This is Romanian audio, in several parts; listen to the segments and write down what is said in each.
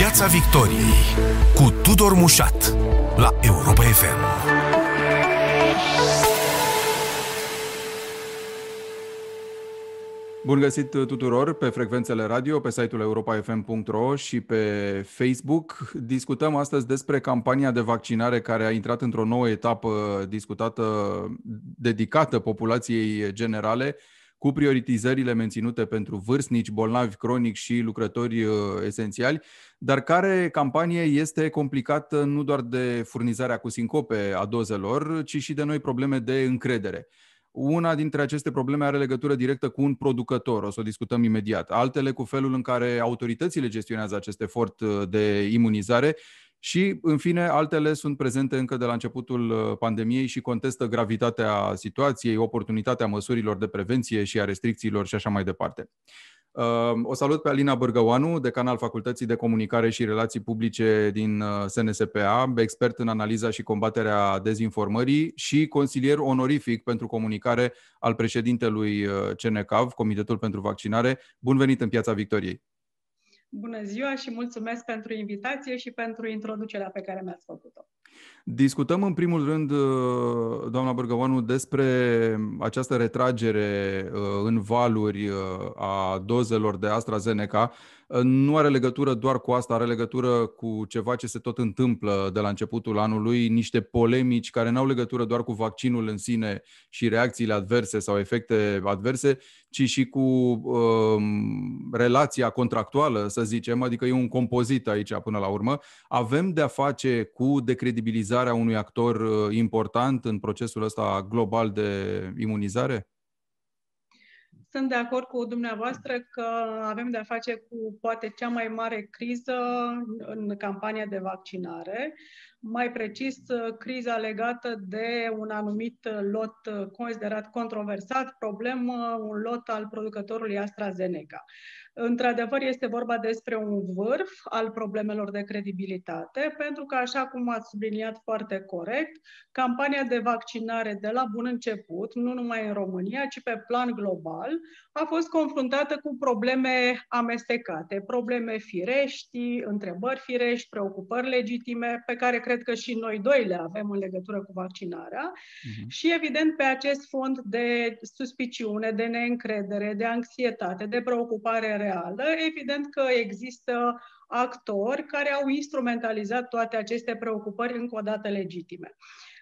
Piața Victoriei cu Tudor Mușat la Europa FM. Bun găsit tuturor pe frecvențele radio, pe site-ul europafm.ro și pe Facebook. Discutăm astăzi despre campania de vaccinare care a intrat într-o nouă etapă discutată, dedicată populației generale cu prioritizările menținute pentru vârstnici, bolnavi cronic și lucrători uh, esențiali, dar care campanie este complicată nu doar de furnizarea cu sincope a dozelor, ci și de noi probleme de încredere. Una dintre aceste probleme are legătură directă cu un producător, o să o discutăm imediat. Altele cu felul în care autoritățile gestionează acest efort uh, de imunizare și, în fine, altele sunt prezente încă de la începutul uh, pandemiei și contestă gravitatea situației, oportunitatea măsurilor de prevenție și a restricțiilor și așa mai departe. Uh, o salut pe Alina Bărgăoanu, decan al Facultății de Comunicare și Relații Publice din uh, SNSPA, expert în analiza și combaterea dezinformării și consilier onorific pentru comunicare al președintelui CNCAV, Comitetul pentru Vaccinare. Bun venit în Piața Victoriei! Bună ziua și mulțumesc pentru invitație și pentru introducerea pe care mi-ați făcut-o. Discutăm în primul rând, uh, doamna Bărgăoanu, despre această retragere uh, în valuri uh, a dozelor de AstraZeneca. Nu are legătură doar cu asta, are legătură cu ceva ce se tot întâmplă de la începutul anului, niște polemici care n-au legătură doar cu vaccinul în sine și reacțiile adverse sau efecte adverse, ci și cu um, relația contractuală, să zicem, adică e un compozit aici până la urmă. Avem de-a face cu decredibilizarea unui actor uh, important în procesul ăsta global de imunizare? Sunt de acord cu dumneavoastră că avem de-a face cu poate cea mai mare criză în campania de vaccinare mai precis criza legată de un anumit lot considerat controversat, problemă, un lot al producătorului AstraZeneca. Într-adevăr, este vorba despre un vârf al problemelor de credibilitate, pentru că, așa cum ați subliniat foarte corect, campania de vaccinare de la bun început, nu numai în România, ci pe plan global, a fost confruntată cu probleme amestecate, probleme firești, întrebări firești, preocupări legitime, pe care cred că și noi doi le avem în legătură cu vaccinarea uh-huh. și, evident, pe acest fond de suspiciune, de neîncredere, de anxietate, de preocupare reală, evident că există actori care au instrumentalizat toate aceste preocupări încă o dată legitime.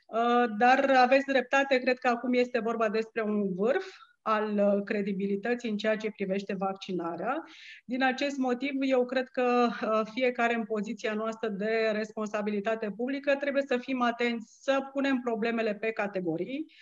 Uh, dar aveți dreptate, cred că acum este vorba despre un vârf al uh, credibilității în ceea ce privește vaccinarea. Din acest motiv, eu cred că uh, fiecare în poziția noastră de responsabilitate publică trebuie să fim atenți să punem problemele pe categorii,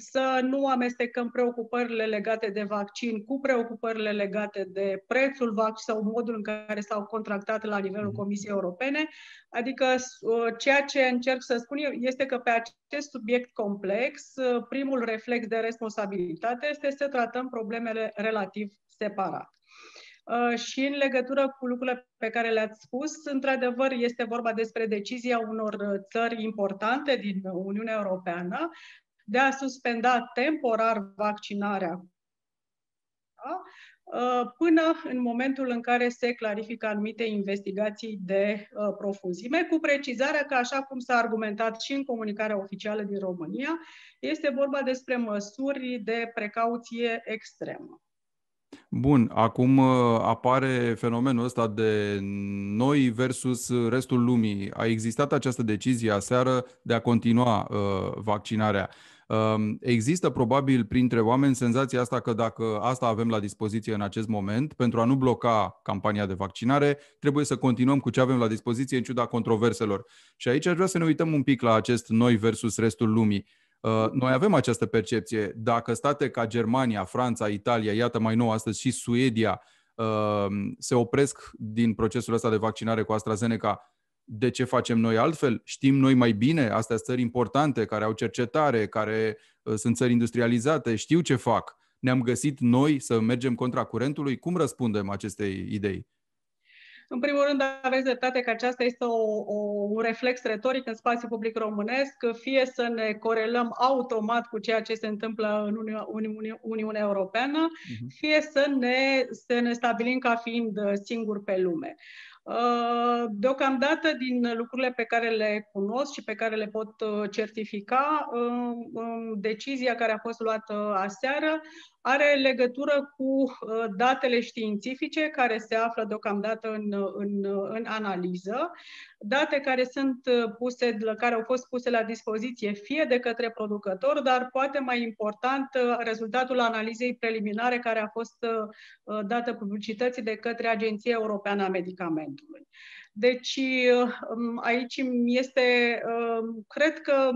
să nu amestecăm preocupările legate de vaccin cu preocupările legate de prețul vaccin sau modul în care s-au contractat la nivelul mhm. Comisiei Europene. Adică uh, ceea ce încerc să spun eu este că pe acest subiect complex, uh, primul reflex de responsabilitate este să tratăm problemele relativ separat. Uh, și în legătură cu lucrurile pe care le-ați spus, într-adevăr este vorba despre decizia unor țări importante din Uniunea Europeană de a suspenda temporar vaccinarea da? Uh, până în momentul în care se clarifică anumite investigații de uh, profuzime, cu precizarea că, așa cum s-a argumentat și în comunicarea oficială din România, este vorba despre măsuri de precauție extremă. Bun, acum uh, apare fenomenul ăsta de noi versus restul lumii. A existat această decizie aseară de a continua uh, vaccinarea. Există probabil printre oameni senzația asta că dacă asta avem la dispoziție în acest moment, pentru a nu bloca campania de vaccinare, trebuie să continuăm cu ce avem la dispoziție în ciuda controverselor. Și aici aș vrea să ne uităm un pic la acest noi versus restul lumii. Uh, noi avem această percepție. Dacă state ca Germania, Franța, Italia, iată mai nou astăzi și Suedia, uh, se opresc din procesul ăsta de vaccinare cu AstraZeneca, de ce facem noi altfel? Știm noi mai bine? Astea sunt țări importante, care au cercetare, care uh, sunt țări industrializate, știu ce fac. Ne-am găsit noi să mergem contra curentului? Cum răspundem acestei idei? În primul rând, aveți dreptate că aceasta este o, o, un reflex retoric în spațiul public românesc, fie să ne corelăm automat cu ceea ce se întâmplă în Uni- Uni- Uniunea Europeană, uh-huh. fie să ne, să ne stabilim ca fiind singuri pe lume. Uh, deocamdată, din lucrurile pe care le cunosc și pe care le pot uh, certifica, uh, decizia care a fost luată aseară are legătură cu datele științifice care se află deocamdată în, în, în analiză, date care sunt puse, care au fost puse la dispoziție fie de către producător, dar poate mai important rezultatul analizei preliminare care a fost dată publicității de către Agenția Europeană a Medicamentului. Deci um, aici este, um, cred că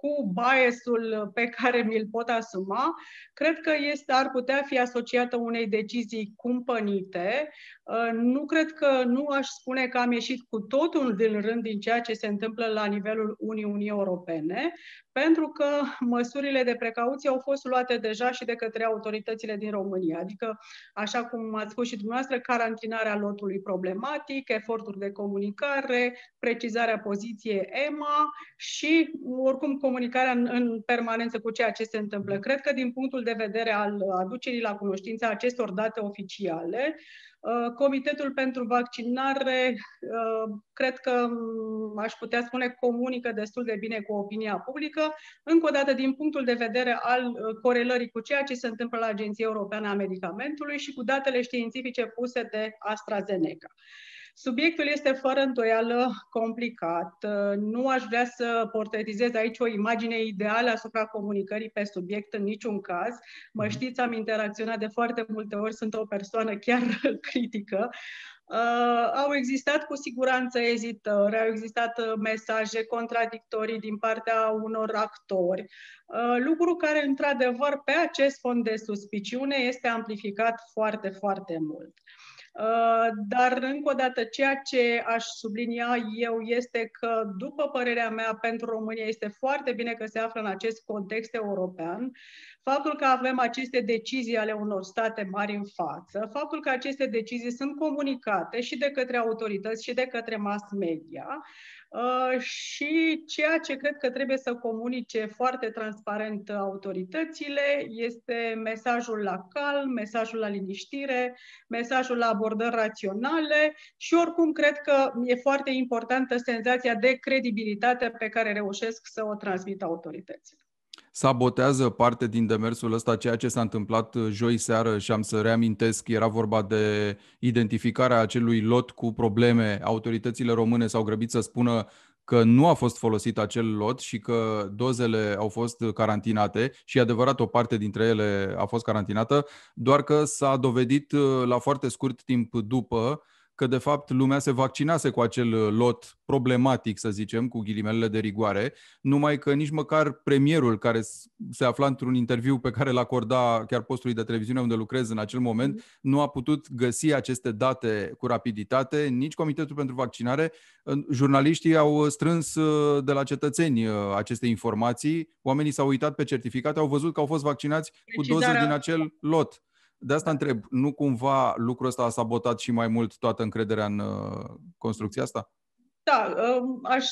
cu biasul pe care mi-l pot asuma, cred că este, ar putea fi asociată unei decizii cumpănite. Uh, nu cred că, nu aș spune că am ieșit cu totul din rând din ceea ce se întâmplă la nivelul Uniunii Europene, pentru că măsurile de precauție au fost luate deja și de către autoritățile din România. Adică, așa cum ați spus și dumneavoastră, carantinarea lotului problematic, eforturi de comunicare, precizarea poziției EMA și, oricum, comunicarea în, în permanență cu ceea ce se întâmplă. Cred că, din punctul de vedere al aducerii la cunoștință acestor date oficiale, Uh, Comitetul pentru vaccinare, uh, cred că mm, aș putea spune, comunică destul de bine cu opinia publică, încă o dată din punctul de vedere al uh, corelării cu ceea ce se întâmplă la Agenția Europeană a Medicamentului și cu datele științifice puse de AstraZeneca. Subiectul este fără îndoială complicat. Nu aș vrea să portretizez aici o imagine ideală asupra comunicării pe subiect în niciun caz. Mă mhm. știți, am interacționat de foarte multe ori, sunt o persoană chiar critică. Uh, au existat cu siguranță ezitări, au existat uh, mesaje contradictorii din partea unor actori, uh, lucru care, într-adevăr, pe acest fond de suspiciune este amplificat foarte, foarte mult. Uh, dar, încă o dată, ceea ce aș sublinia eu este că, după părerea mea, pentru România este foarte bine că se află în acest context european, faptul că avem aceste decizii ale unor state mari în față, faptul că aceste decizii sunt comunicate și de către autorități și de către mass media, Uh, și ceea ce cred că trebuie să comunice foarte transparent autoritățile este mesajul la calm, mesajul la liniștire, mesajul la abordări raționale și oricum cred că e foarte importantă senzația de credibilitate pe care reușesc să o transmit autoritățile sabotează parte din demersul ăsta ceea ce s-a întâmplat uh, joi seară și am să reamintesc, era vorba de identificarea acelui lot cu probleme. Autoritățile române s-au grăbit să spună că nu a fost folosit acel lot și că dozele au fost carantinate și adevărat o parte dintre ele a fost carantinată, doar că s-a dovedit uh, la foarte scurt timp după că de fapt lumea se vaccinase cu acel uh, lot problematic, să zicem, cu ghilimelele de rigoare, numai că nici măcar premierul care se afla într-un interviu pe care l acorda chiar postului de televiziune unde lucrez în acel moment, mm-hmm. nu a putut găsi aceste date cu rapiditate, nici Comitetul pentru Vaccinare. Jurnaliștii au strâns uh, de la cetățeni uh, aceste informații, oamenii s-au uitat pe certificate, au văzut că au fost vaccinați cu doze din acel lot. De asta întreb, nu cumva lucrul ăsta a sabotat și mai mult toată încrederea în uh, construcția asta? Da, um, aș,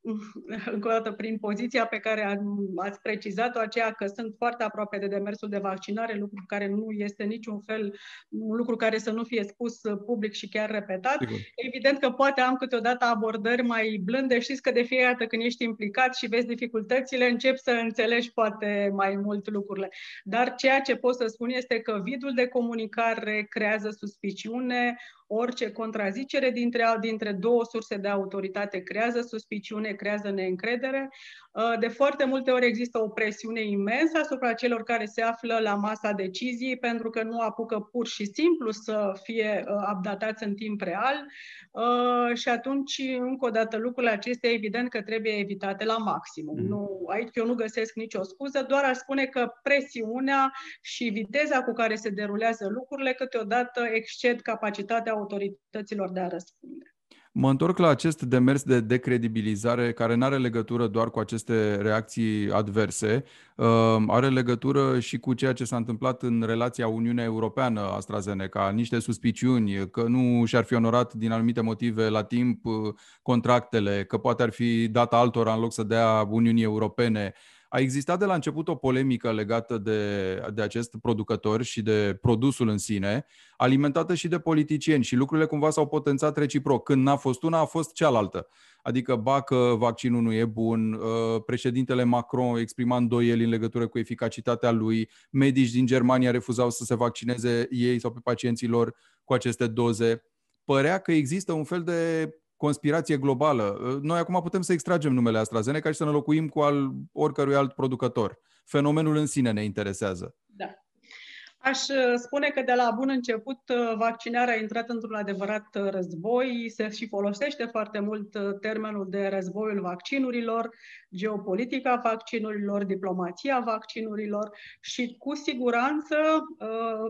încă o dată, prin poziția pe care ați precizat-o, aceea că sunt foarte aproape de demersul de vaccinare, lucru care nu este niciun fel, un lucru care să nu fie spus public și chiar repetat. Sigur. Evident că poate am câteodată abordări mai blânde. Știți că de fiecare dată când ești implicat și vezi dificultățile, începi să înțelegi poate mai mult lucrurile. Dar ceea ce pot să spun este că vidul de comunicare creează suspiciune, orice contrazicere dintre, dintre două surse de autoritate creează suspiciune, creează neîncredere. Uh, de foarte multe ori există o presiune imensă asupra celor care se află la masa deciziei pentru că nu apucă pur și simplu să fie uh, updatați în timp real uh, și atunci, încă o dată, lucrurile acestea evident că trebuie evitate la maximum. Mm. Nu, aici eu nu găsesc nicio scuză, doar aș spune că presiunea și viteza cu care se derulează lucrurile câteodată exced capacitatea autorităților de a răspunde. Mă întorc la acest demers de decredibilizare care nu are legătură doar cu aceste reacții adverse, um, are legătură și cu ceea ce s-a întâmplat în relația Uniunea Europeană-AstraZeneca, niște suspiciuni că nu și-ar fi onorat din anumite motive la timp uh, contractele, că poate ar fi dat altora în loc să dea Uniunii Europene. A existat de la început o polemică legată de, de acest producător și de produsul în sine, alimentată și de politicieni și lucrurile cumva s-au potențat reciproc. Când n-a fost una, a fost cealaltă. Adică, ba că vaccinul nu e bun, uh, președintele Macron exprima îndoieli în legătură cu eficacitatea lui, medici din Germania refuzau să se vaccineze ei sau pe pacienții lor cu aceste doze. Părea că există un fel de conspirație globală. Noi acum putem să extragem numele AstraZeneca și să ne locuim cu al oricărui alt producător. Fenomenul în sine ne interesează. Da. Aș uh, spune că de la bun început uh, vaccinarea a intrat într-un adevărat uh, război, se și folosește foarte mult termenul de războiul vaccinurilor, geopolitica vaccinurilor, diplomația vaccinurilor și cu siguranță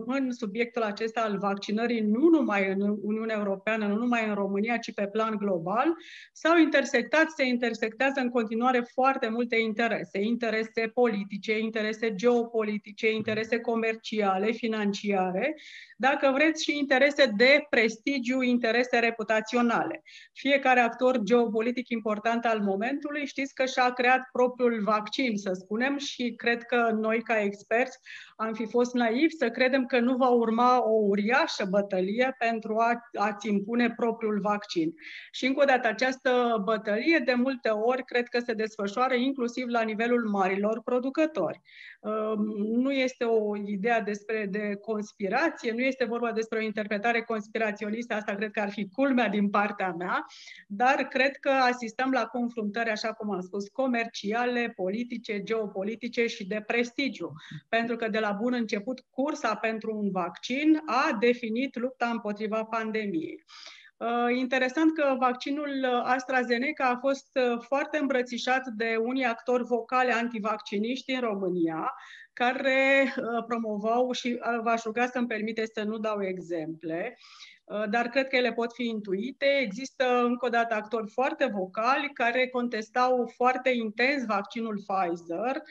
în subiectul acesta al vaccinării, nu numai în Uniunea Europeană, nu numai în România, ci pe plan global, s-au intersectat, se intersectează în continuare foarte multe interese, interese politice, interese geopolitice, interese comerciale, ale financiare, dacă vreți și interese de prestigiu, interese reputaționale. Fiecare actor geopolitic important al momentului știți că și-a creat propriul vaccin, să spunem, și cred că noi ca experți am fi fost naivi să credem că nu va urma o uriașă bătălie pentru a, a-ți impune propriul vaccin. Și încă o dată, această bătălie de multe ori cred că se desfășoară inclusiv la nivelul marilor producători. Nu este o idee despre de conspirație, nu este vorba despre o interpretare conspiraționistă, asta cred că ar fi culmea din partea mea, dar cred că asistăm la confruntări, așa cum am spus, comerciale, politice, geopolitice și de prestigiu. Pentru că de la bun început, cursa pentru un vaccin a definit lupta împotriva pandemiei. Uh, interesant că vaccinul AstraZeneca a fost uh, foarte îmbrățișat de unii actori vocale antivacciniști în România, care uh, promovau și v-aș ruga să-mi permite să nu dau exemple, dar cred că ele pot fi intuite. Există încă o dată actori foarte vocali care contestau foarte intens vaccinul Pfizer, Uh,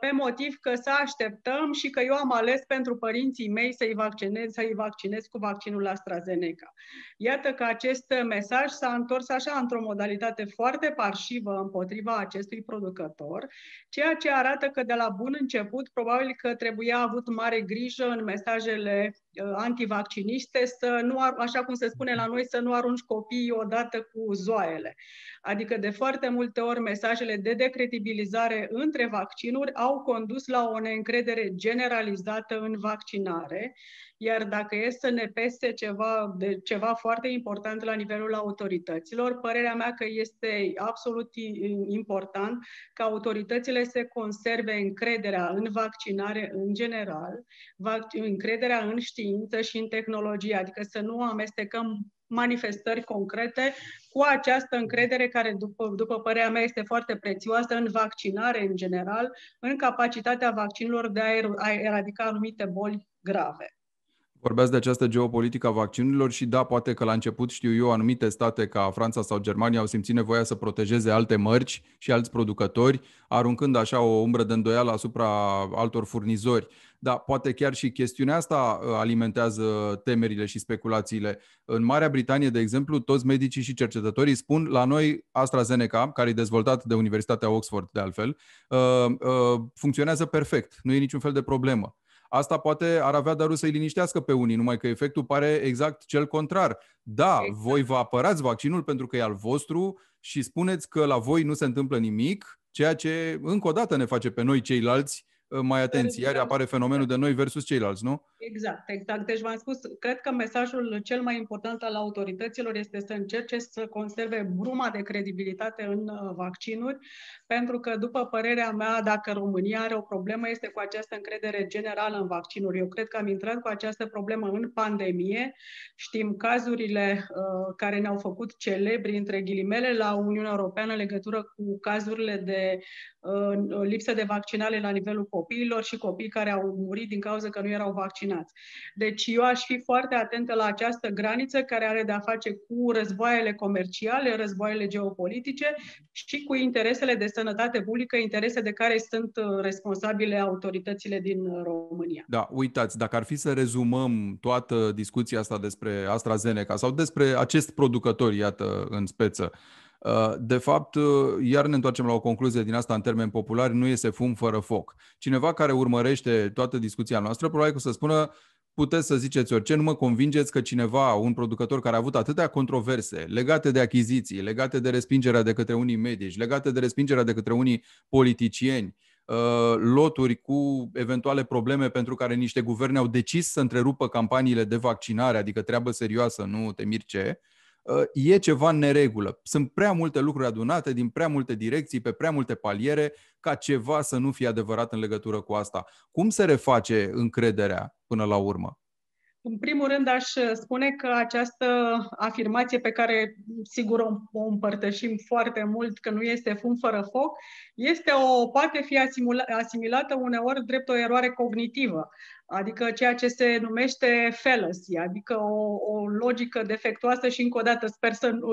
pe motiv că să așteptăm și că eu am ales pentru părinții mei să-i vaccinez, să-i vaccinez cu vaccinul AstraZeneca. Iată că acest mesaj s-a întors așa într-o modalitate foarte parșivă împotriva acestui producător, ceea ce arată că de la bun început probabil că trebuia avut mare grijă în mesajele uh, antivacciniste să nu, așa cum se spune la noi, să nu arunci copiii odată cu zoaiele. Adică de foarte multe ori mesajele de decredibilizare între vaccinuri au condus la o neîncredere generalizată în vaccinare, iar dacă e să ne pese ceva, de, ceva foarte important la nivelul autorităților, părerea mea că este absolut important ca autoritățile să conserve încrederea în vaccinare în general, încrederea în știință și în tehnologie, adică să nu amestecăm manifestări concrete cu această încredere care, după, după părerea mea, este foarte prețioasă în vaccinare în general, în capacitatea vaccinurilor de a eradica anumite boli grave. Vorbeați de această geopolitică a vaccinurilor și da, poate că la început, știu eu, anumite state ca Franța sau Germania au simțit nevoia să protejeze alte mărci și alți producători, aruncând așa o umbră de îndoială asupra altor furnizori. Da, poate chiar și chestiunea asta uh, alimentează temerile și speculațiile. În Marea Britanie, de exemplu, toți medicii și cercetătorii spun la noi AstraZeneca, care e dezvoltat de Universitatea Oxford, de altfel, uh, uh, funcționează perfect, nu e niciun fel de problemă. Asta poate ar avea darul să-i liniștească pe unii, numai că efectul pare exact cel contrar. Da, exact. voi vă apărați vaccinul pentru că e al vostru și spuneți că la voi nu se întâmplă nimic, ceea ce încă o dată ne face pe noi ceilalți Uh, mai atenți. Iar apare fenomenul de noi versus ceilalți, nu? Exact, exact. Deci v-am spus, cred că mesajul cel mai important al autorităților este să încerce să conserve bruma de credibilitate în uh, vaccinuri, pentru că, după părerea mea, dacă România are o problemă, este cu această încredere generală în vaccinuri. Eu cred că am intrat cu această problemă în pandemie. Știm cazurile uh, care ne-au făcut celebri, între ghilimele, la Uniunea Europeană în legătură cu cazurile de uh, lipsă de vaccinare la nivelul copiilor și copii care au murit din cauza că nu erau vaccinați vaccinați. Deci eu aș fi foarte atentă la această graniță care are de-a face cu războaiele comerciale, războaiele geopolitice și cu interesele de sănătate publică, interese de care sunt uh, responsabile autoritățile din uh, România. Da, uitați, dacă ar fi să rezumăm toată discuția asta despre AstraZeneca sau despre acest producător, iată, în speță, Uh, de fapt, uh, iar ne întoarcem la o concluzie din asta în termeni populari, nu este fum fără foc. Cineva care urmărește toată discuția noastră, probabil că o să spună, puteți să ziceți orice, nu mă convingeți că cineva, un producător care a avut atâtea controverse legate de achiziții, legate de respingerea de către unii medici, legate de respingerea de către unii politicieni, uh, loturi cu eventuale probleme pentru care niște guverne au decis să întrerupă campaniile de vaccinare, adică treabă serioasă, nu te mir ce, Uh, e ceva în neregulă. Sunt prea multe lucruri adunate din prea multe direcții, pe prea multe paliere, ca ceva să nu fie adevărat în legătură cu asta. Cum se reface încrederea până la urmă? În primul rând, aș spune că această afirmație pe care, sigur, o împărtășim foarte mult, că nu este fum fără foc, este o, poate fi asimilată uneori drept o eroare cognitivă adică ceea ce se numește fallacy, adică o, o logică defectuoasă și încă o dată sper să nu,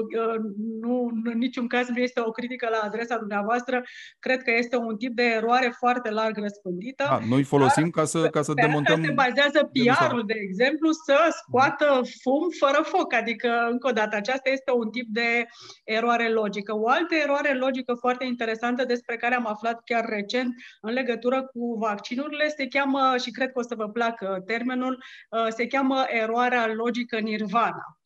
nu, în niciun caz nu este o critică la adresa dumneavoastră, cred că este un tip de eroare foarte larg răspândită. A, noi folosim ca să, ca să demontăm... se bazează PR-ul, de exemplu, să scoată fum fără foc, adică încă o dată, aceasta este un tip de eroare logică. O altă eroare logică foarte interesantă despre care am aflat chiar recent în legătură cu vaccinurile se cheamă, și cred că o să vă placă termenul, uh, se cheamă eroarea logică nirvana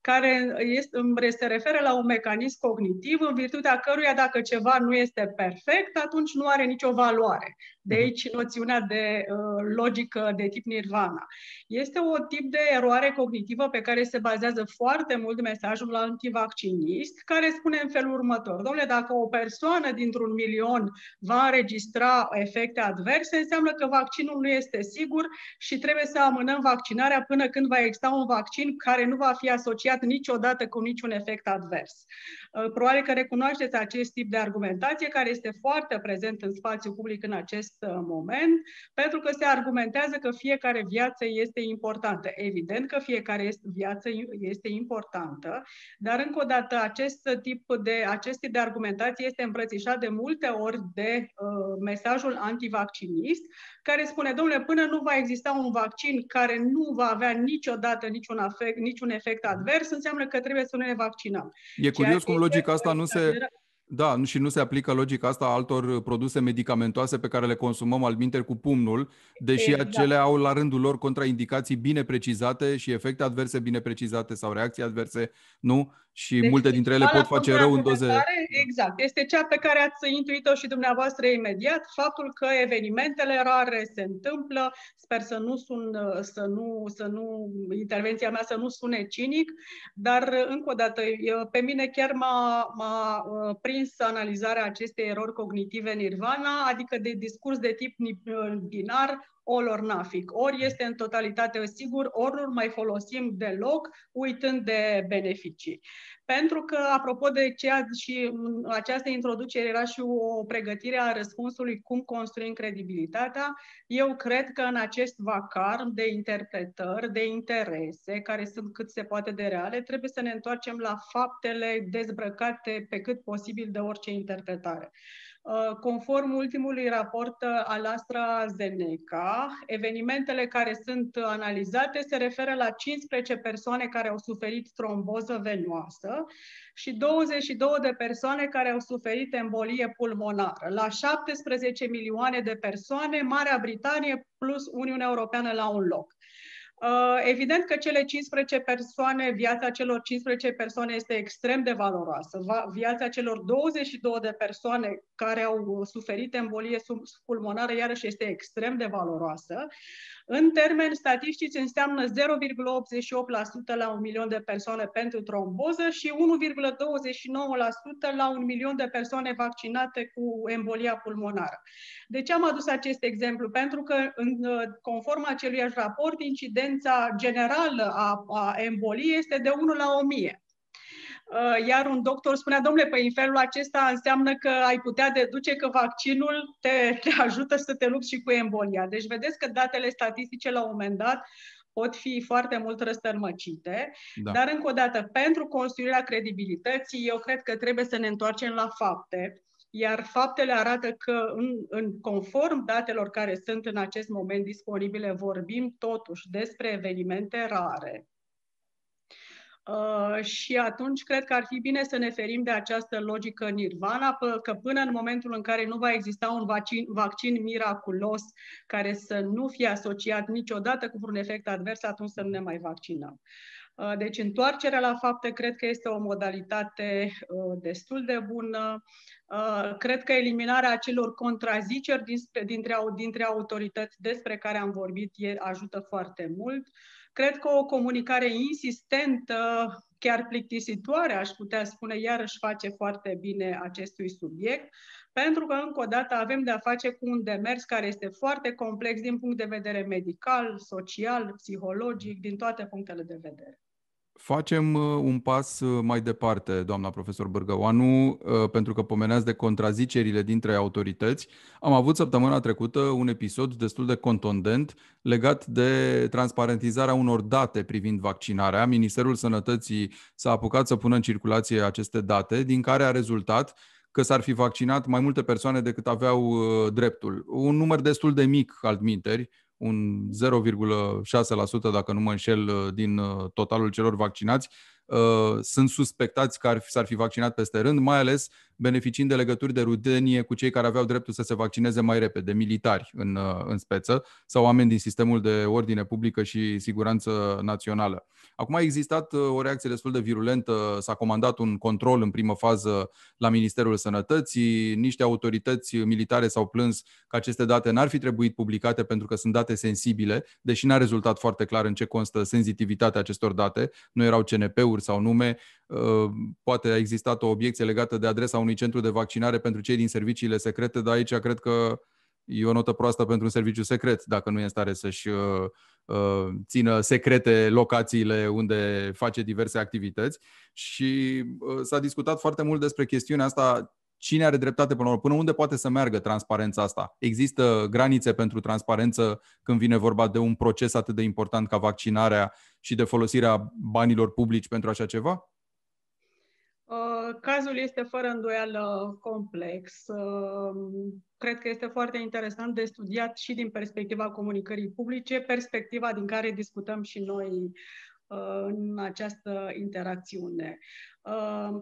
care este, se referă la un mecanism cognitiv în virtutea căruia dacă ceva nu este perfect, atunci nu are nicio valoare. De mhm. aici noțiunea de uh, logică de tip nirvana. Este un tip de eroare cognitivă pe care se bazează foarte mult mesajul antivaccinist, care spune în felul următor. Domnule, dacă o persoană dintr-un milion va înregistra efecte adverse, înseamnă că vaccinul nu este sigur și trebuie să amânăm vaccinarea până când va exista un vaccin care nu va fi asociat niciodată cu niciun efect advers. Uh, probabil că recunoașteți acest tip de argumentație care este foarte prezent în spațiu public în acest uh, moment, pentru că se argumentează că fiecare viață este importantă. Evident că fiecare viață este importantă, dar încă o dată acest tip de, acest tip de argumentație este îmbrățișat de multe ori de uh, mesajul antivaccinist, care spune, domnule, până nu va exista un vaccin care nu va avea niciodată niciun efect, niciun efect advers, înseamnă că trebuie să ne vaccinăm. E curios cum logica asta nu se, da, și nu se aplică logica asta altor produse medicamentoase pe care le consumăm al cu pumnul, deși exact. acele au la rândul lor contraindicații bine precizate și efecte adverse bine precizate sau reacții adverse, nu? Și deci, multe dintre ele pot face rău în doze. Exact. Este cea pe care ați intuit-o și dumneavoastră imediat, faptul că evenimentele rare se întâmplă. Sper să nu sun, să nu, să nu, intervenția mea să nu sune cinic, dar încă o dată, pe mine chiar m-a, m-a uh, prins analizarea acestei erori cognitive nirvana, adică de discurs de tip binar, all or nothing. Ori este în totalitate sigur, ori nu mai folosim deloc, uitând de beneficii. Pentru că, apropo de ceea și această introducere era și o pregătire a răspunsului cum construim credibilitatea, eu cred că în acest vacar de interpretări, de interese, care sunt cât se poate de reale, trebuie să ne întoarcem la faptele dezbrăcate pe cât posibil de orice interpretare. Uh, conform ultimului raport uh, al AstraZeneca, evenimentele care sunt analizate se referă la 15 persoane care au suferit tromboză venoasă și 22 de persoane care au suferit embolie pulmonară. La 17 milioane de persoane, Marea Britanie plus Uniunea Europeană la un loc. Uh, evident că cele 15 persoane, viața celor 15 persoane este extrem de valoroasă. Viața celor 22 de persoane care au suferit embolie pulmonară iarăși este extrem de valoroasă. În termeni statistici înseamnă 0,88% la un milion de persoane pentru tromboză și 1,29% la un milion de persoane vaccinate cu embolia pulmonară. De ce am adus acest exemplu? Pentru că, în, conform acelui raport, incidența generală a, a emboliei este de 1 la 1000. Uh, iar un doctor spunea, domnule, păi în felul acesta înseamnă că ai putea deduce că vaccinul te, te ajută să te lupți și cu embolia. Deci vedeți că datele statistice la un moment dat pot fi foarte mult răstărmăcite, da. dar încă o dată, pentru construirea credibilității, eu cred că trebuie să ne întoarcem la fapte, iar faptele arată că, în, în conform datelor care sunt în acest moment disponibile, vorbim totuși despre evenimente rare, Uh, și atunci cred că ar fi bine să ne ferim de această logică nirvana, că până în momentul în care nu va exista un vaccin, vaccin miraculos care să nu fie asociat niciodată cu un efect advers, atunci să nu ne mai vaccinăm. Uh, deci întoarcerea la fapte cred că este o modalitate uh, destul de bună. Cred că eliminarea acelor contraziceri dintre, dintre autorități despre care am vorbit ajută foarte mult. Cred că o comunicare insistentă, chiar plictisitoare, aș putea spune, iarăși face foarte bine acestui subiect, pentru că, încă o dată, avem de-a face cu un demers care este foarte complex din punct de vedere medical, social, psihologic, din toate punctele de vedere. Facem uh, un pas uh, mai departe, doamna profesor Bârgăoanu, uh, pentru că pomeneați de contrazicerile dintre autorități. Am avut săptămâna trecută un episod destul de contundent legat de transparentizarea unor date privind vaccinarea. Ministerul Sănătății s-a apucat să pună în circulație aceste date, din care a rezultat că s-ar fi vaccinat mai multe persoane decât aveau dreptul. Un număr destul de mic, altminteri, un 0,6%, dacă nu mă înșel, din totalul celor vaccinați, sunt suspectați că ar fi, s-ar fi vaccinat peste rând, mai ales beneficiind de legături de rudenie cu cei care aveau dreptul să se vaccineze mai repede, militari în, în speță sau oameni din sistemul de ordine publică și siguranță națională. Acum a existat uh, o reacție destul de virulentă, s-a comandat un control în primă fază la Ministerul Sănătății, niște autorități militare s-au plâns că aceste date n-ar fi trebuit publicate pentru că sunt date sensibile, deși n-a rezultat foarte clar în ce constă sensitivitatea acestor date, nu erau CNP-uri sau nume, uh, poate a existat o obiecție legată de adresa unui centru de vaccinare pentru cei din serviciile secrete, dar aici cred că e o notă proastă pentru un serviciu secret dacă nu e în stare să-și uh, uh, țină secrete locațiile unde face diverse activități. Și uh, s-a discutat foarte mult despre chestiunea asta cine are dreptate până la urmă, până unde poate să meargă transparența asta? Există granițe pentru transparență când vine vorba de un proces atât de important ca vaccinarea și de folosirea banilor publici pentru așa ceva? Uh, cazul este fără îndoială complex. Uh, cred că este foarte interesant de studiat și din perspectiva comunicării publice, perspectiva din care discutăm și noi uh, în această interacțiune.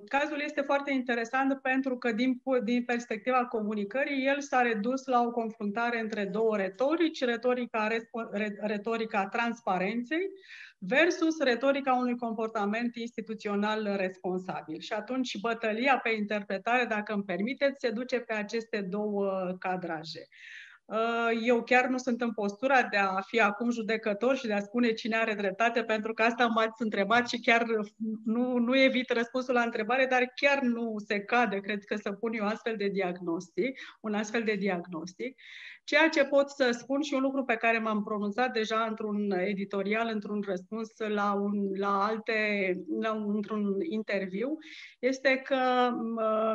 Cazul este foarte interesant pentru că din, din perspectiva comunicării el s-a redus la o confruntare între două retorici, retorica, retorica transparenței, versus retorica unui comportament instituțional responsabil. Și atunci bătălia pe interpretare, dacă îmi permiteți, se duce pe aceste două cadraje. Uh, eu chiar nu sunt în postura de a fi acum judecător și de a spune cine are dreptate, pentru că asta m-ați întrebat și chiar nu, nu evit răspunsul la întrebare, dar chiar nu se cade, cred că, să pun eu astfel de diagnostic, un astfel de diagnostic. Ceea ce pot să spun și un lucru pe care m-am pronunțat deja într-un editorial, într-un răspuns la, un, la alte, la un, într-un interviu, este că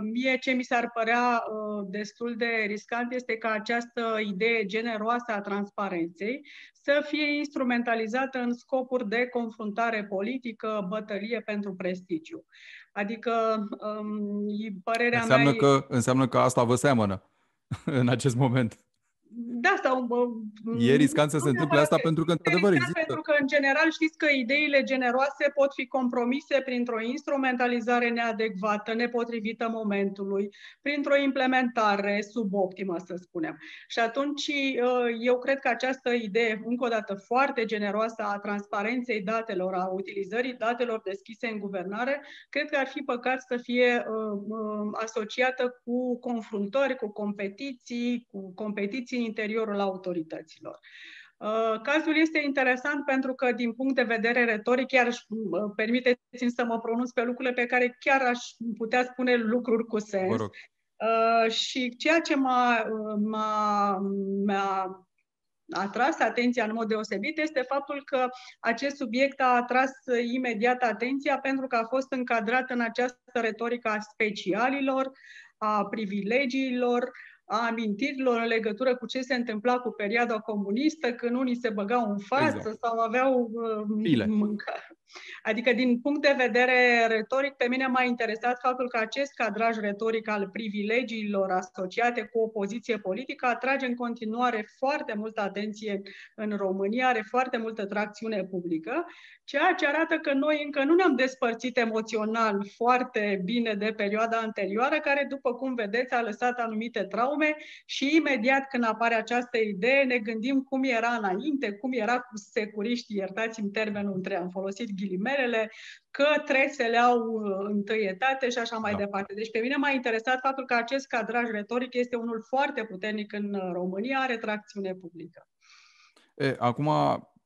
mie ce mi s-ar părea uh, destul de riscant este ca această idee generoasă a transparenței să fie instrumentalizată în scopuri de confruntare politică, bătălie pentru prestigiu. Adică, um, părerea înseamnă mea... Că, înseamnă că asta vă seamănă în acest moment da, sau... E riscant să se întâmple asta pentru că, într-adevăr, există. Pentru că, în general, știți că ideile generoase pot fi compromise printr-o instrumentalizare neadecvată, nepotrivită momentului, printr-o implementare suboptimă, să spunem. Și atunci, uh, eu cred că această idee, încă o dată, foarte generoasă a transparenței datelor, a utilizării datelor deschise în guvernare, cred că ar fi păcat să fie uh, uh, asociată cu confruntări, cu competiții, cu competiții în interiorul autorităților. Uh, cazul este interesant pentru că, din punct de vedere retoric, chiar își uh, permiteți-mi să mă pronunț pe lucrurile pe care chiar aș putea spune lucruri cu sens. Uh, și ceea ce m-a, m-a, m-a atras atenția în mod deosebit este faptul că acest subiect a atras imediat atenția pentru că a fost încadrat în această retorică a specialilor, a privilegiilor, a amintirilor în legătură cu ce se întâmpla cu perioada comunistă, când unii se băgau în față exact. sau aveau uh, mâncare. Adică, din punct de vedere retoric, pe mine m-a interesat faptul că acest cadraj retoric al privilegiilor asociate cu o poziție politică atrage în continuare foarte multă atenție în România, are foarte multă tracțiune publică, ceea ce arată că noi încă nu ne-am despărțit emoțional foarte bine de perioada anterioară, care, după cum vedeți, a lăsat anumite traume și imediat când apare această idee ne gândim cum era înainte, cum era cu securiști, iertați-mi termenul între, am folosit ghilimelele, că tresele au uh, întâietate și așa mai da. departe. Deci pe mine m-a interesat faptul că acest cadraj retoric este unul foarte puternic în uh, România, are tracțiune publică. E, acum,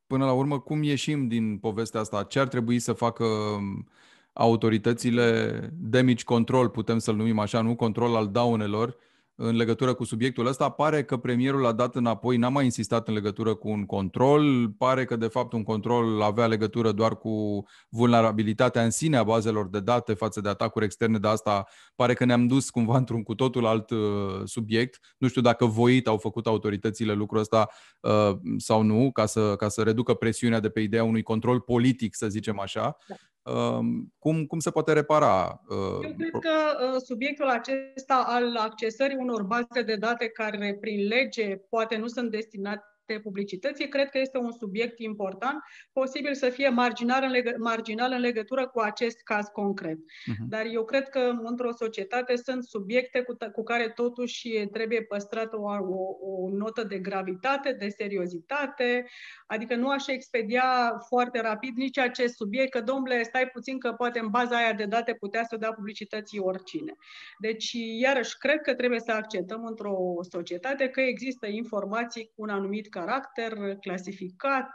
până la urmă, cum ieșim din povestea asta? Ce ar trebui să facă um, autoritățile damage control, putem să-l numim așa, nu control al daunelor, în legătură cu subiectul ăsta. Pare că premierul a dat înapoi, n-a mai insistat în legătură cu un control. Pare că, de fapt, un control avea legătură doar cu vulnerabilitatea în sine a bazelor de date față de atacuri externe, de asta pare că ne-am dus cumva într-un cu totul alt uh, subiect. Nu știu dacă voit au făcut autoritățile lucrul ăsta uh, sau nu, ca să, ca să reducă presiunea de pe ideea unui control politic, să zicem așa. Da. Um, cum, cum se poate repara? Uh, Eu cred că uh, subiectul acesta al accesării unor baze de date care prin lege poate nu sunt destinate publicității, cred că este un subiect important, posibil să fie marginal în, legă, marginal în legătură cu acest caz concret. Uh-huh. Dar eu cred că într-o societate sunt subiecte cu, cu care totuși trebuie păstrată o, o, o notă de gravitate, de seriozitate, adică nu aș expedia foarte rapid nici acest subiect, că domnule, stai puțin că poate în baza aia de date putea să dea publicității oricine. Deci, iarăși, cred că trebuie să acceptăm într-o societate că există informații cu un anumit caracter, clasificat,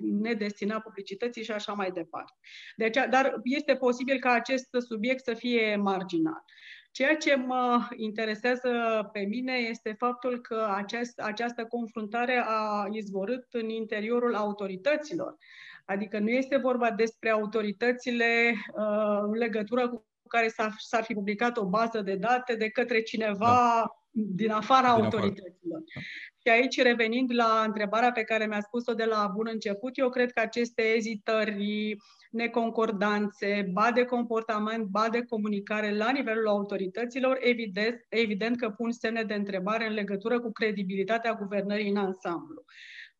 nedestinat publicității și așa mai departe. Deci, dar este posibil ca acest subiect să fie marginal. Ceea ce mă interesează pe mine este faptul că aceast, această confruntare a izvorât în interiorul autorităților. Adică nu este vorba despre autoritățile uh, în legătură cu care s-ar fi publicat o bază de date de către cineva da. din afara din autorităților. Afară. Și aici, revenind la întrebarea pe care mi-a spus-o de la bun început, eu cred că aceste ezitări, neconcordanțe, ba de comportament, ba de comunicare la nivelul autorităților, evident, evident că pun semne de întrebare în legătură cu credibilitatea guvernării în ansamblu.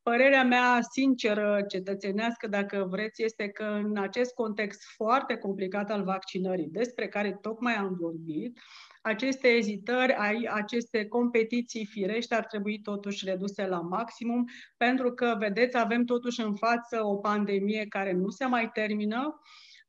Părerea mea sinceră, cetățenească, dacă vreți, este că în acest context foarte complicat al vaccinării, despre care tocmai am vorbit, aceste ezitări, aceste competiții firești ar trebui totuși reduse la maximum, pentru că, vedeți, avem totuși în față o pandemie care nu se mai termină,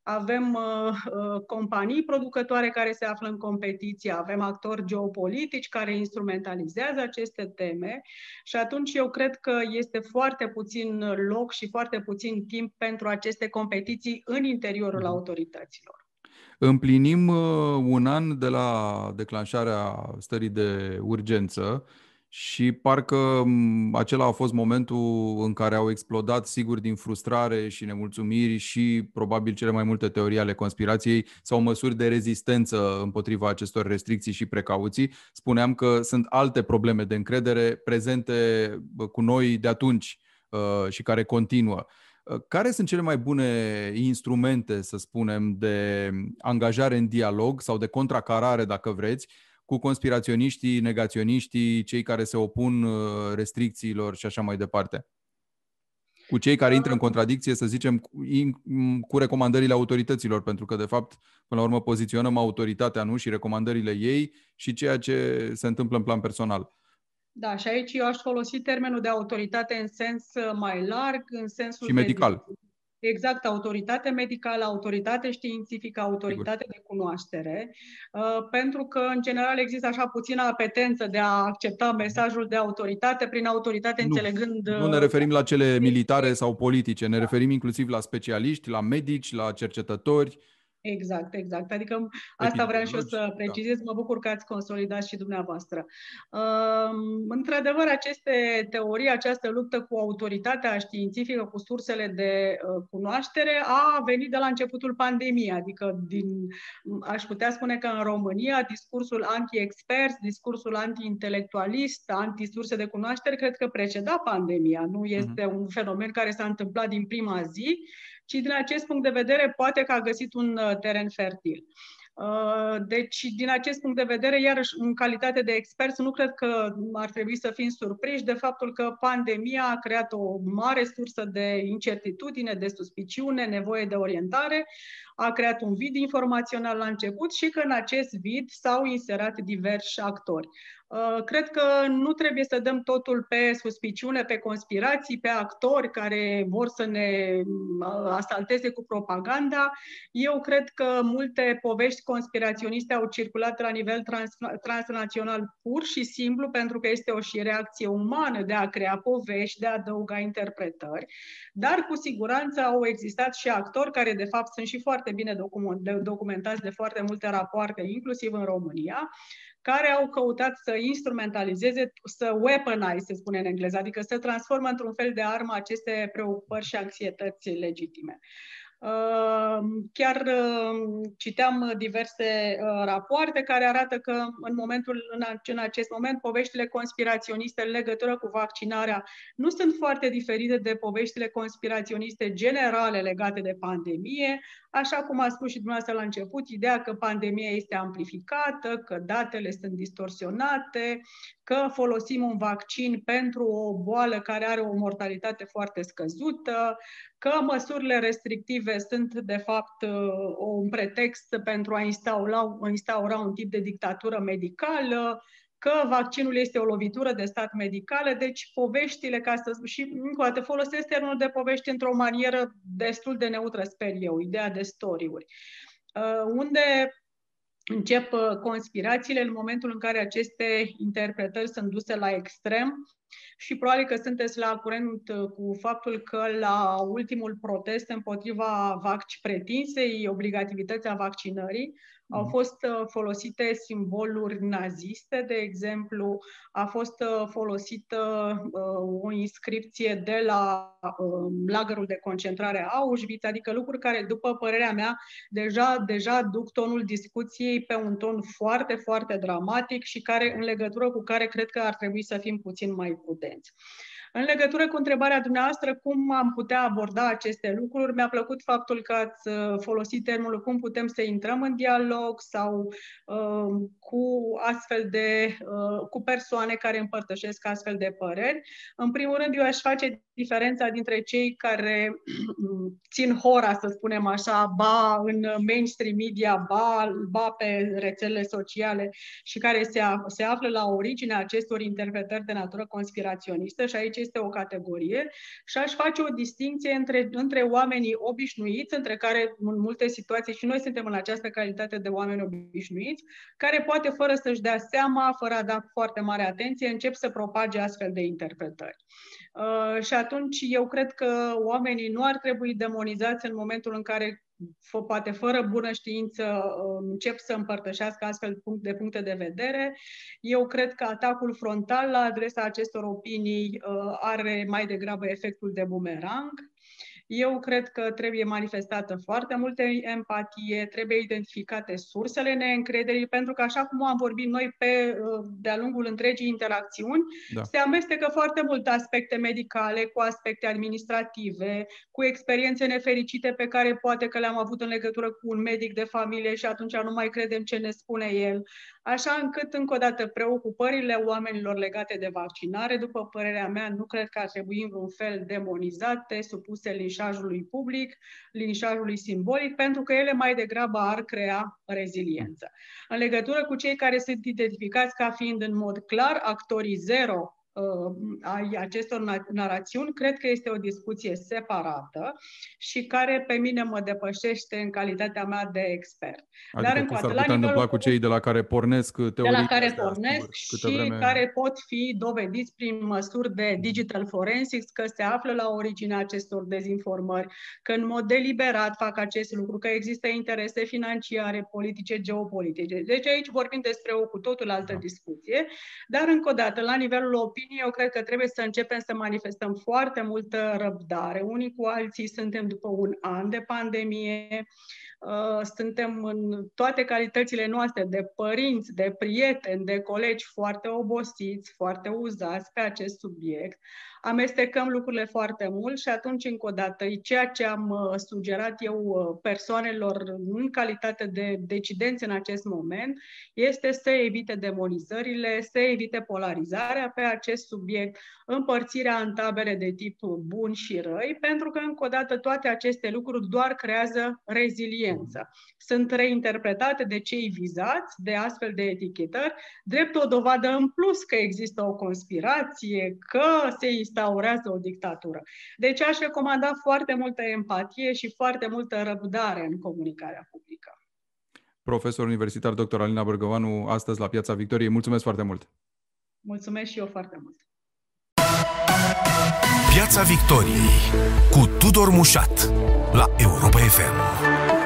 avem uh, uh, companii producătoare care se află în competiție, avem actori geopolitici care instrumentalizează aceste teme și atunci eu cred că este foarte puțin loc și foarte puțin timp pentru aceste competiții în interiorul mhm. autorităților. Împlinim uh, un an de la declanșarea stării de urgență și parcă acela a fost momentul în care au explodat, sigur, din frustrare și nemulțumiri și probabil cele mai multe teorii ale conspirației sau măsuri de rezistență împotriva acestor restricții și precauții. Spuneam că sunt alte probleme de încredere prezente cu noi de atunci uh, și care continuă. Uh, care sunt cele mai bune instrumente, să spunem, de angajare în dialog sau de contracarare, dacă vreți, cu conspiraționiștii, negaționiștii, cei care se opun uh, restricțiilor și așa mai departe? Cu cei care intră în contradicție, să zicem, cu recomandările autorităților, pentru că, de fapt, până la urmă, poziționăm autoritatea, nu? Și recomandările ei și ceea ce se întâmplă în plan personal. Da, și aici eu aș folosi termenul de autoritate în sens uh, mai larg, în sensul și medical. De, exact, autoritate medicală, autoritate științifică, autoritate Sigur. de cunoaștere, uh, pentru că, în general, există așa puțină apetență de a accepta mesajul de autoritate, prin autoritate nu, înțelegând... Nu ne referim la cele militare sau politice, ne da. referim inclusiv la specialiști, la medici, la cercetători, Exact, exact. Adică asta vreau și eu să da. precizez. Mă bucur că ați consolidat și dumneavoastră. Uh, într-adevăr, aceste teorii, această luptă cu autoritatea științifică, cu sursele de uh, cunoaștere, a venit de la începutul pandemiei. Adică, din, aș putea spune că în România, discursul anti-experți, discursul anti-intelectualist, anti-surse de cunoaștere, cred că preceda pandemia. Nu este uh-huh. un fenomen care s-a întâmplat din prima zi, ci din acest punct de vedere poate că a găsit un uh, teren fertil. Uh, deci, din acest punct de vedere, iarăși, în calitate de expert, nu cred că ar trebui să fim surprinși de faptul că pandemia a creat o mare sursă de incertitudine, de suspiciune, nevoie de orientare, a creat un vid informațional la început și că în acest vid s-au inserat diversi actori. Uh, cred că nu trebuie să dăm totul pe suspiciune, pe conspirații, pe actori care vor să ne uh, asalteze cu propaganda. Eu cred că multe povești conspiraționiste au circulat la nivel trans, transnațional pur și simplu pentru că este o și reacție umană de a crea povești, de a adăuga interpretări, dar cu siguranță au existat și actori care de fapt sunt și foarte bine documentați de foarte multe rapoarte, inclusiv în România, care au căutat să instrumentalizeze, să weaponize, se spune în engleză, adică să transformă într-un fel de armă aceste preocupări și anxietăți legitime. Chiar citeam diverse rapoarte care arată că în momentul în acest moment poveștile conspiraționiste în legătură cu vaccinarea nu sunt foarte diferite de poveștile conspiraționiste generale legate de pandemie, așa cum a spus și dumneavoastră la început, ideea că pandemia este amplificată, că datele sunt distorsionate, că folosim un vaccin pentru o boală care are o mortalitate foarte scăzută, că măsurile restrictive sunt, de fapt, un pretext pentru a instaura, instaura un tip de dictatură medicală, că vaccinul este o lovitură de stat medicală, deci poveștile, ca să și încă o dată folosesc termenul de povești într-o manieră destul de neutră, sper eu, ideea de story-uri, uh, unde încep uh, conspirațiile în momentul în care aceste interpretări sunt duse la extrem și probabil că sunteți la curent uh, cu faptul că la ultimul protest împotriva vaccin pretinsei obligativității a vaccinării, au mhm. fost uh, folosite simboluri naziste, de exemplu, a fost uh, folosită uh, o inscripție de la lagărul de concentrare Auschwitz, adică lucruri care, după părerea mea, deja, deja duc tonul discuției pe un ton foarte, foarte dramatic și care, în legătură cu care cred că ar trebui să fim puțin mai prudenți. În legătură cu întrebarea dumneavoastră, cum am putea aborda aceste lucruri, mi-a plăcut faptul că ați uh, folosit termenul cum putem să intrăm în dialog sau uh, cu astfel de, uh, cu persoane care împărtășesc astfel de păreri. În primul rând, eu aș face diferența dintre cei care țin hora, să spunem așa, ba în mainstream media, ba, ba pe rețelele sociale și care se, se află la originea acestor interpretări de natură conspiraționistă și aici este o categorie și aș face o distinție între, între oamenii obișnuiți, între care în multe situații și noi suntem în această calitate de oameni obișnuiți, care poate fără să-și dea seama, fără a da foarte mare atenție, încep să propage astfel de interpretări. Uh, și atunci eu cred că oamenii nu ar trebui demonizați în momentul în care poate fără bună știință uh, încep să împărtășească astfel de puncte de vedere. Eu cred că atacul frontal la adresa acestor opinii uh, are mai degrabă efectul de bumerang eu cred că trebuie manifestată foarte multă empatie, trebuie identificate sursele neîncrederii, pentru că așa cum am vorbit noi pe, de-a lungul întregii interacțiuni, da. se amestecă foarte multe aspecte medicale cu aspecte administrative, cu experiențe nefericite pe care poate că le-am avut în legătură cu un medic de familie și atunci nu mai credem ce ne spune el așa încât, încă o dată, preocupările oamenilor legate de vaccinare, după părerea mea, nu cred că ar trebui în vreun fel demonizate, supuse linșajului public, linșajului simbolic, pentru că ele mai degrabă ar crea reziliență. În legătură cu cei care sunt identificați ca fiind în mod clar actorii zero ai acestor narațiuni, cred că este o discuție separată și care pe mine mă depășește în calitatea mea de expert. Adică Dar încă s-ar putea întâmpla cu cei de la care pornesc teorii. De la care pornesc și vreme... care pot fi dovediți prin măsuri de digital forensics că se află la originea acestor dezinformări, că în mod deliberat fac acest lucru, că există interese financiare, politice, geopolitice. Deci aici vorbim despre o cu totul altă da. discuție, dar încă o dată, la nivelul opiniei, eu cred că trebuie să începem să manifestăm foarte multă răbdare. Unii cu alții suntem după un an de pandemie, uh, suntem în toate calitățile noastre de părinți, de prieteni, de colegi foarte obosiți, foarte uzați pe acest subiect amestecăm lucrurile foarte mult și atunci, încă o dată, ceea ce am uh, sugerat eu uh, persoanelor în calitate de decidenți în acest moment este să evite demonizările, să evite polarizarea pe acest subiect, împărțirea în tabere de tip bun și răi, pentru că, încă o dată, toate aceste lucruri doar creează reziliență. Sunt reinterpretate de cei vizați de astfel de etichetări, drept o dovadă în plus că există o conspirație, că se instaurează o dictatură. Deci aș recomanda foarte multă empatie și foarte multă răbdare în comunicarea publică. Profesor universitar dr. Alina Bărgăvanu, astăzi la Piața Victoriei. Mulțumesc foarte mult! Mulțumesc și eu foarte mult! Piața Victoriei cu Tudor Mușat la Europa FM.